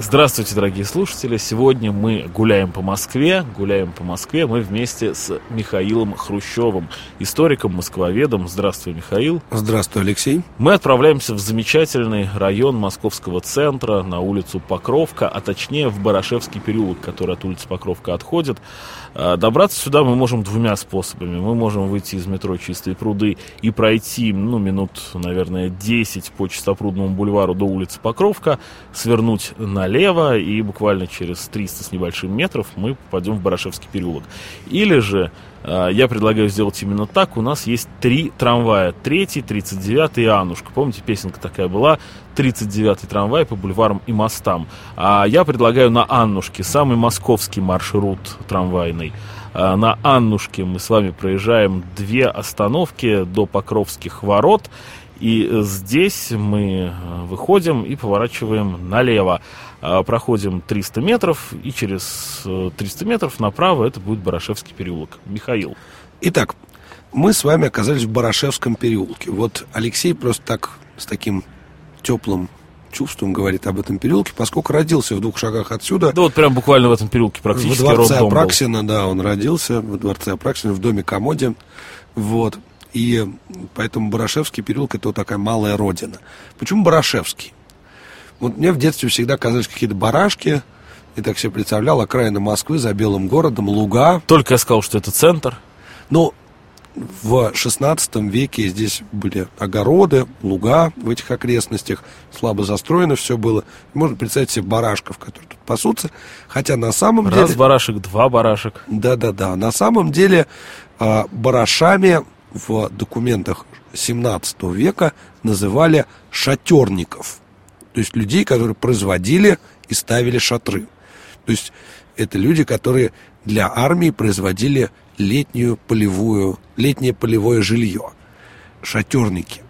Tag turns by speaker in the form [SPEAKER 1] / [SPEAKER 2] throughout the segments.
[SPEAKER 1] Здравствуйте, дорогие слушатели! Сегодня мы гуляем по Москве. Гуляем по Москве мы вместе с Михаилом Хрущевым, историком, москвоведом. Здравствуй, Михаил.
[SPEAKER 2] Здравствуй, Алексей.
[SPEAKER 1] Мы отправляемся в замечательный район московского центра, на улицу Покровка, а точнее в Барашевский переулок, который от улицы Покровка отходит. А, добраться сюда мы можем двумя способами. Мы можем выйти из метро «Чистые пруды» и пройти, ну, минут, наверное, 10 по Чистопрудному бульвару до улицы Покровка, свернуть налево, и буквально через 300 с небольшим метров мы попадем в Барашевский переулок. Или же а, я предлагаю сделать именно так. У нас есть три трамвая. Третий, 39 и Анушка. Помните, песенка такая была? 39-й трамвай по бульварам и мостам. А я предлагаю на Аннушке, самый московский маршрут трамвайный. А, на Аннушке мы с вами проезжаем две остановки до Покровских ворот. И здесь мы э, выходим и поворачиваем налево. А, проходим 300 метров, и через 300 э, метров направо это будет Барашевский переулок. Михаил.
[SPEAKER 2] Итак, мы с вами оказались в Барашевском переулке. Вот Алексей просто так, с таким теплым чувством говорит об этом переулке, поскольку родился в двух шагах отсюда.
[SPEAKER 1] Да вот прям буквально в этом переулке практически
[SPEAKER 2] В дворце Апраксина, был. да, он родился в дворце Апраксина, в доме Комоде. Вот. И поэтому Барашевский переулок это вот такая малая родина. Почему Барашевский? Вот мне в детстве всегда казались какие-то барашки. И так себе представлял окраины Москвы за белым городом, луга.
[SPEAKER 1] Только я сказал, что это центр.
[SPEAKER 2] Ну, в XVI веке здесь были огороды, луга в этих окрестностях, слабо застроено все было. Можно представить себе барашков, которые тут пасутся. Хотя на самом
[SPEAKER 1] Раз
[SPEAKER 2] деле...
[SPEAKER 1] Раз барашек, два барашек.
[SPEAKER 2] Да-да-да. На самом деле а, барашами в документах 17 века называли шатерников. То есть людей, которые производили и ставили шатры. То есть это люди, которые для армии производили летнюю полевую, летнее полевое жилье. Шатерники.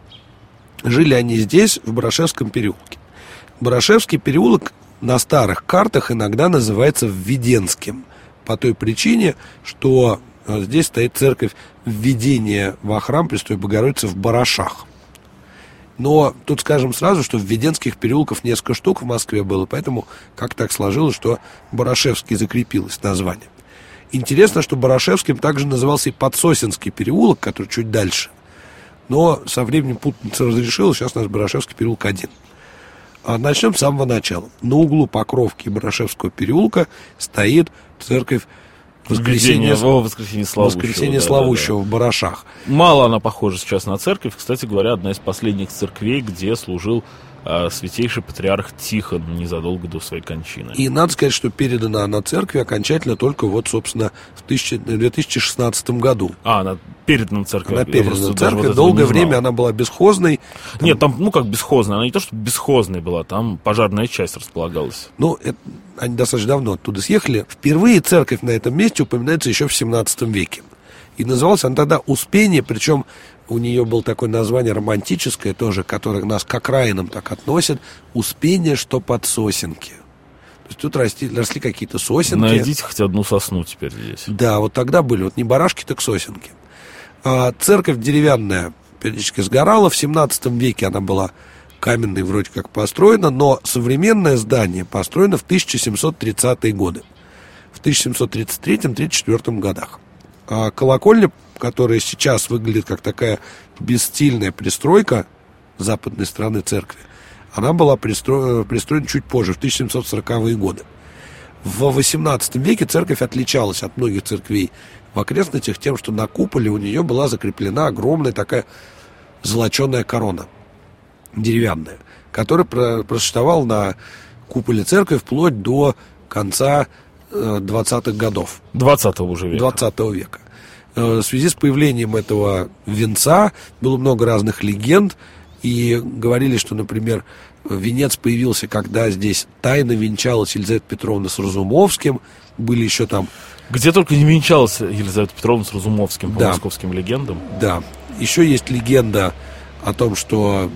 [SPEAKER 2] Жили они здесь, в Барашевском переулке. Барашевский переулок на старых картах иногда называется Введенским. По той причине, что здесь стоит церковь введения во храм Престой Богородицы в Барашах. Но тут скажем сразу, что в Введенских переулков несколько штук в Москве было, поэтому как так сложилось, что Барашевский закрепилось название. Интересно, что Барашевским также назывался и Подсосинский переулок, который чуть дальше. Но со временем путаница разрешила, сейчас у нас Барашевский переулок один. А начнем с самого начала. На углу Покровки и Барашевского переулка стоит церковь
[SPEAKER 1] Воскресенье, о, воскресенье Славущего.
[SPEAKER 2] Воскресенье да, Славущего да, да. в Барашах.
[SPEAKER 1] Мало она похожа сейчас на церковь. Кстати говоря, одна из последних церквей, где служил святейший патриарх Тихон незадолго до своей кончины.
[SPEAKER 2] И надо сказать, что передана она церкви окончательно только вот, собственно, в 2016 году.
[SPEAKER 1] А, она передана церкви.
[SPEAKER 2] Она передана церкви. Вот Долгое время она была бесхозной.
[SPEAKER 1] Там... Нет, там, ну как бесхозная, она не то, что бесхозной была, там пожарная часть располагалась.
[SPEAKER 2] Ну, это, они достаточно давно оттуда съехали. Впервые церковь на этом месте упоминается еще в 17 веке. И называлась она тогда Успение, причем у нее было такое название романтическое тоже, которое нас к окраинам так относят. Успение, что под сосенки. То есть тут расти, росли какие-то сосенки.
[SPEAKER 1] Найдите хоть одну сосну теперь здесь.
[SPEAKER 2] Да, вот тогда были, вот не барашки, так сосенки. А, церковь деревянная периодически сгорала. В 17 веке она была каменной вроде как построена, но современное здание построено в 1730-е годы. В 1733-34 годах. А колокольня, которая сейчас выглядит как такая бесстильная пристройка западной стороны церкви, она была пристро... пристроена чуть позже, в 1740-е годы. В XVIII веке церковь отличалась от многих церквей в окрестностях тем, что на куполе у нее была закреплена огромная такая золоченая корона, деревянная, которая просуществовала на куполе церкви вплоть до конца 20-х годов.
[SPEAKER 1] 20 уже
[SPEAKER 2] века. 20 века. Э, в связи с появлением этого венца было много разных легенд, и говорили, что, например, венец появился, когда здесь тайно венчалась Елизавета Петровна с Разумовским, были еще там...
[SPEAKER 1] Где только не венчалась Елизавета Петровна с Разумовским, по да. московским легендам.
[SPEAKER 2] Да. Еще есть легенда о том, что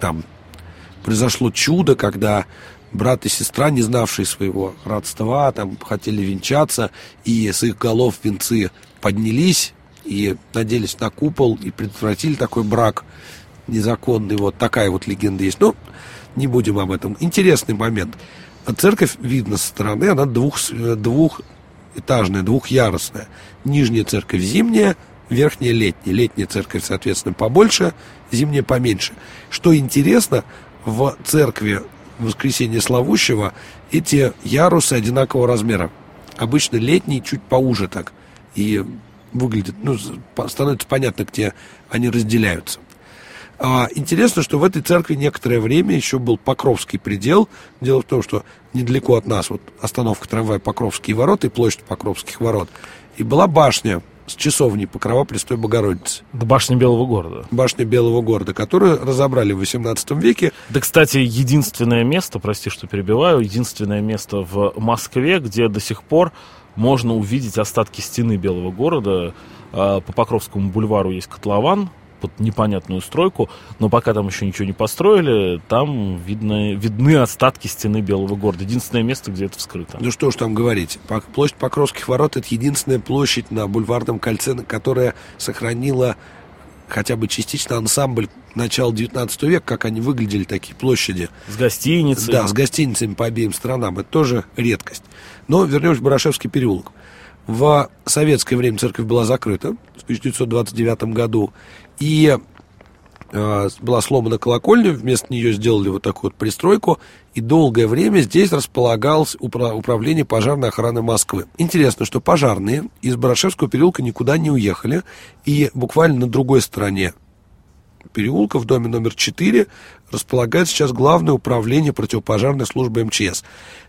[SPEAKER 2] там произошло чудо, когда брат и сестра, не знавшие своего родства, там хотели венчаться, и с их голов венцы поднялись и наделись на купол и предотвратили такой брак незаконный. Вот такая вот легенда есть. Но не будем об этом. Интересный момент. Церковь видно со стороны, она двух, двухэтажная, двухъярусная. Нижняя церковь зимняя, верхняя летняя. Летняя церковь, соответственно, побольше, зимняя поменьше. Что интересно, в церкви воскресения Славущего эти ярусы одинакового размера. Обычно летний чуть поуже так. И выглядит, ну, становится понятно, где они разделяются. А, интересно, что в этой церкви некоторое время еще был Покровский предел. Дело в том, что недалеко от нас вот остановка трамвая Покровские ворота и площадь Покровских ворот. И была башня с часовней Покрова Престой Богородицы.
[SPEAKER 1] Да башня Белого города.
[SPEAKER 2] Башня Белого города, которую разобрали в XVIII веке.
[SPEAKER 1] Да, кстати, единственное место, прости, что перебиваю, единственное место в Москве, где до сих пор можно увидеть остатки стены Белого города. А, по Покровскому бульвару есть котлован, под непонятную стройку, но пока там еще ничего не построили, там видно, видны остатки стены Белого города. Единственное место, где это вскрыто.
[SPEAKER 2] Ну что ж там говорить. Площадь Покровских ворот – это единственная площадь на Бульварном кольце, которая сохранила хотя бы частично ансамбль начала 19 века, как они выглядели, такие площади.
[SPEAKER 1] С гостиницей.
[SPEAKER 2] Да, с гостиницами по обеим сторонам. Это тоже редкость. Но вернемся в Барашевский переулок. В советское время церковь была закрыта в 1929 году, и э, была сломана колокольня, вместо нее сделали вот такую вот пристройку, и долгое время здесь располагалось управление пожарной охраны Москвы. Интересно, что пожарные из Барашевского переулка никуда не уехали, и буквально на другой стороне переулка, в доме номер 4, располагается сейчас главное управление противопожарной службы МЧС.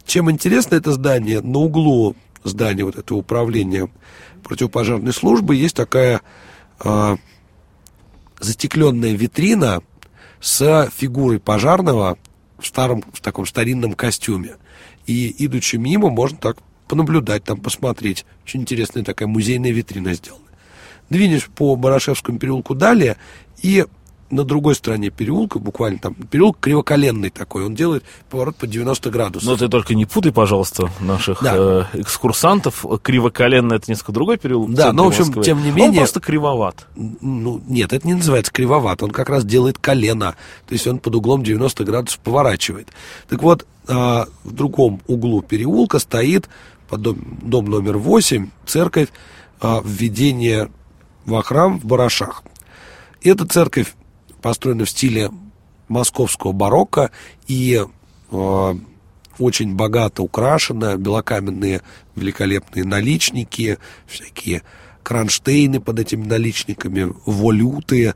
[SPEAKER 2] Чем интересно это здание, на углу здания вот этого управления противопожарной службы есть такая э, застекленная витрина с фигурой пожарного в старом, в таком старинном костюме. И идучи мимо, можно так понаблюдать, там посмотреть. Очень интересная такая музейная витрина сделана. Двинешь по Барашевскому переулку далее, и на другой стороне переулка, буквально там, переулок кривоколенный такой, он делает поворот по 90 градусов.
[SPEAKER 1] Но ты только не путай, пожалуйста, наших да. э, экскурсантов. Кривоколенный это несколько другой переулок.
[SPEAKER 2] Да, но, в общем, Москвы.
[SPEAKER 1] тем не менее... Он просто кривоват.
[SPEAKER 2] Ну, нет, это не называется кривоват, он как раз делает колено, то есть он под углом 90 градусов поворачивает. Так вот, э, в другом углу переулка стоит под дом, дом номер 8, церковь э, введения во храм в Барашах. Эта церковь построена в стиле московского барокко и э, очень богато украшена, белокаменные великолепные наличники, всякие кронштейны под этими наличниками, волюты,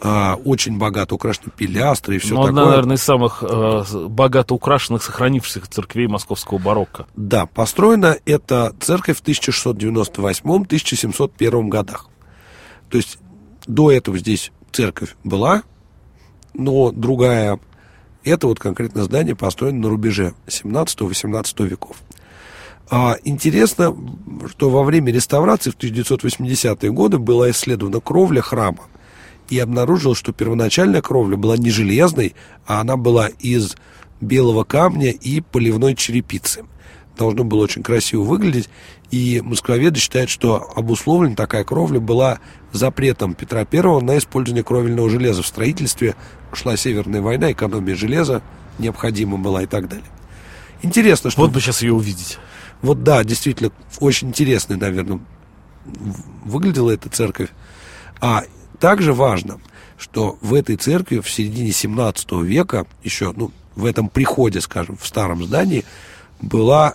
[SPEAKER 2] э, очень богато украшены пилястры и все ну, такое.
[SPEAKER 1] наверное, из самых э, богато украшенных, сохранившихся церквей московского барокко.
[SPEAKER 2] Да, построена эта церковь в 1698-1701 годах. То есть до этого здесь церковь была, но другая. Это вот конкретно здание построено на рубеже 17-18 веков. А, интересно, что во время реставрации в 1980-е годы была исследована кровля храма и обнаружилось, что первоначальная кровля была не железной, а она была из белого камня и поливной черепицы должно было очень красиво выглядеть. И москвоведы считают, что обусловлена такая кровля была запретом Петра I на использование кровельного железа в строительстве. Шла Северная война, экономия железа необходима была и так далее. Интересно, что...
[SPEAKER 1] Вот бы сейчас ее увидеть.
[SPEAKER 2] Вот да, действительно, очень интересно, наверное, выглядела эта церковь. А также важно, что в этой церкви в середине 17 века, еще, ну, в этом приходе, скажем, в старом здании, была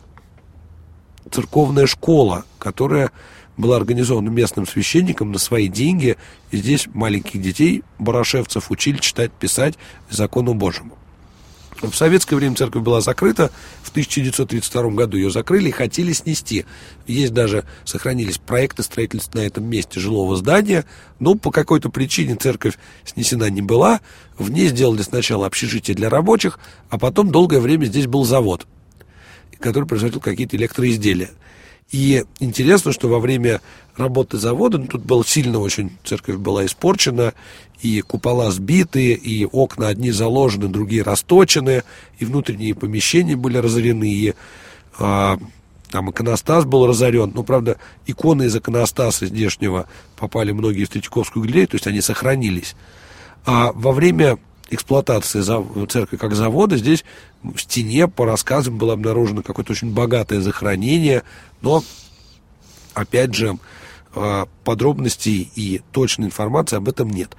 [SPEAKER 2] церковная школа, которая была организована местным священником на свои деньги. И здесь маленьких детей, барашевцев, учили читать, писать закону Божьему. В советское время церковь была закрыта, в 1932 году ее закрыли и хотели снести. Есть даже, сохранились проекты строительства на этом месте жилого здания, но по какой-то причине церковь снесена не была. В ней сделали сначала общежитие для рабочих, а потом долгое время здесь был завод который производил какие-то электроизделия. И интересно, что во время работы завода, ну, тут было сильно очень, церковь была испорчена, и купола сбиты, и окна одни заложены, другие расточены, и внутренние помещения были разорены, и а, там иконостас был разорен. Ну, правда, иконы из иконостаса здешнего попали многие в Третьяковскую галерею, то есть они сохранились. А во время эксплуатации церкви как завода здесь в стене, по рассказам, было обнаружено какое-то очень богатое захоронение, но, опять же, а, подробностей и точной информации об этом нет.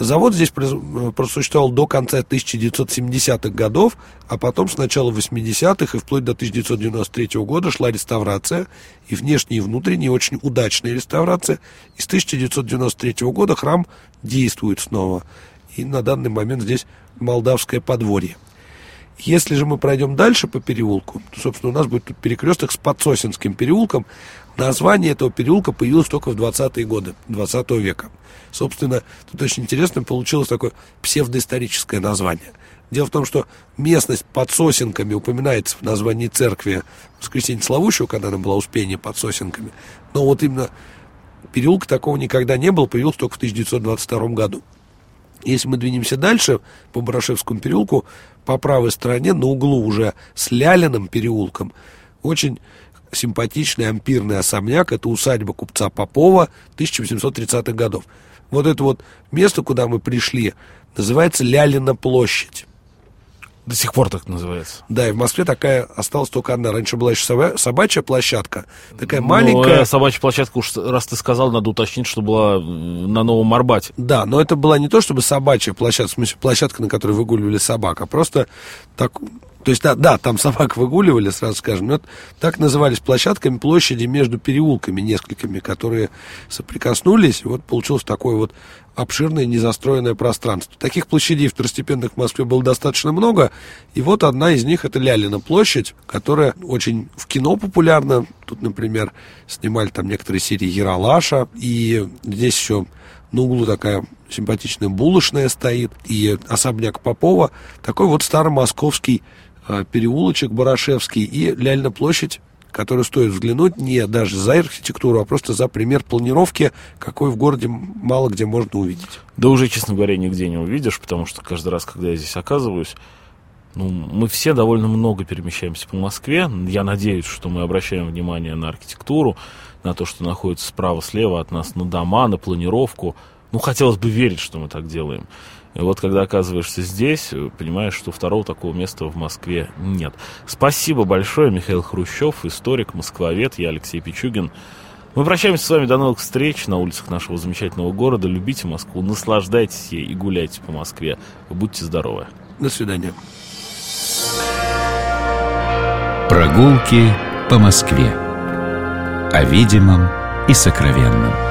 [SPEAKER 2] Завод здесь просуществовал до конца 1970-х годов, а потом с начала 80-х и вплоть до 1993 года шла реставрация, и внешняя и внутренняя очень удачная реставрация. И с 1993 года храм действует снова. И на данный момент здесь молдавское подворье. Если же мы пройдем дальше по переулку, то, собственно, у нас будет тут перекресток с Подсосинским переулком. Название этого переулка появилось только в 20-е годы 20 века. Собственно, тут очень интересно получилось такое псевдоисторическое название. Дело в том, что местность под сосенками упоминается в названии церкви воскресенье Славущего, когда она была Успение под сосенками. Но вот именно переулка такого никогда не было, появился только в 1922 году. Если мы двинемся дальше по Барашевскому переулку, по правой стороне, на углу уже с Лялиным переулком, очень симпатичный ампирный особняк. Это усадьба купца Попова 1830-х годов. Вот это вот место, куда мы пришли, называется Лялина площадь.
[SPEAKER 1] До сих пор так называется.
[SPEAKER 2] Да, и в Москве такая осталась только одна. Раньше была еще собачья площадка, такая
[SPEAKER 1] ну,
[SPEAKER 2] маленькая.
[SPEAKER 1] Э, собачья площадка, уж раз ты сказал, надо уточнить, что была на Новом Арбате.
[SPEAKER 2] Да, но это была не то чтобы собачья площадка, в смысле площадка, на которой выгуливали собак, а просто так, то есть, да, да, там собак выгуливали, сразу скажем, но это, так назывались площадками площади между переулками несколькими, которые соприкоснулись, и вот получилось такое вот обширное незастроенное пространство. Таких площадей второстепенных в Москве было достаточно много, и вот одна из них это Лялина площадь, которая очень в кино популярна. Тут, например, снимали там некоторые серии Яралаша, и здесь еще на углу такая симпатичная булочная стоит, и особняк Попова, такой вот старомосковский э, переулочек Барашевский, и Ляльна площадь которую стоит взглянуть не даже за архитектуру, а просто за пример планировки, какой в городе мало где можно увидеть.
[SPEAKER 1] Да уже, честно говоря, нигде не увидишь, потому что каждый раз, когда я здесь оказываюсь, ну, мы все довольно много перемещаемся по Москве. Я надеюсь, что мы обращаем внимание на архитектуру, на то, что находится справа-слева от нас, на дома, на планировку. Ну, хотелось бы верить, что мы так делаем. И вот когда оказываешься здесь, понимаешь, что второго такого места в Москве нет. Спасибо большое, Михаил Хрущев, историк, москвовед, я Алексей Пичугин. Мы прощаемся с вами до новых встреч на улицах нашего замечательного города. Любите Москву, наслаждайтесь ей и гуляйте по Москве. Будьте здоровы.
[SPEAKER 2] До свидания.
[SPEAKER 3] Прогулки по Москве. О видимом и сокровенном.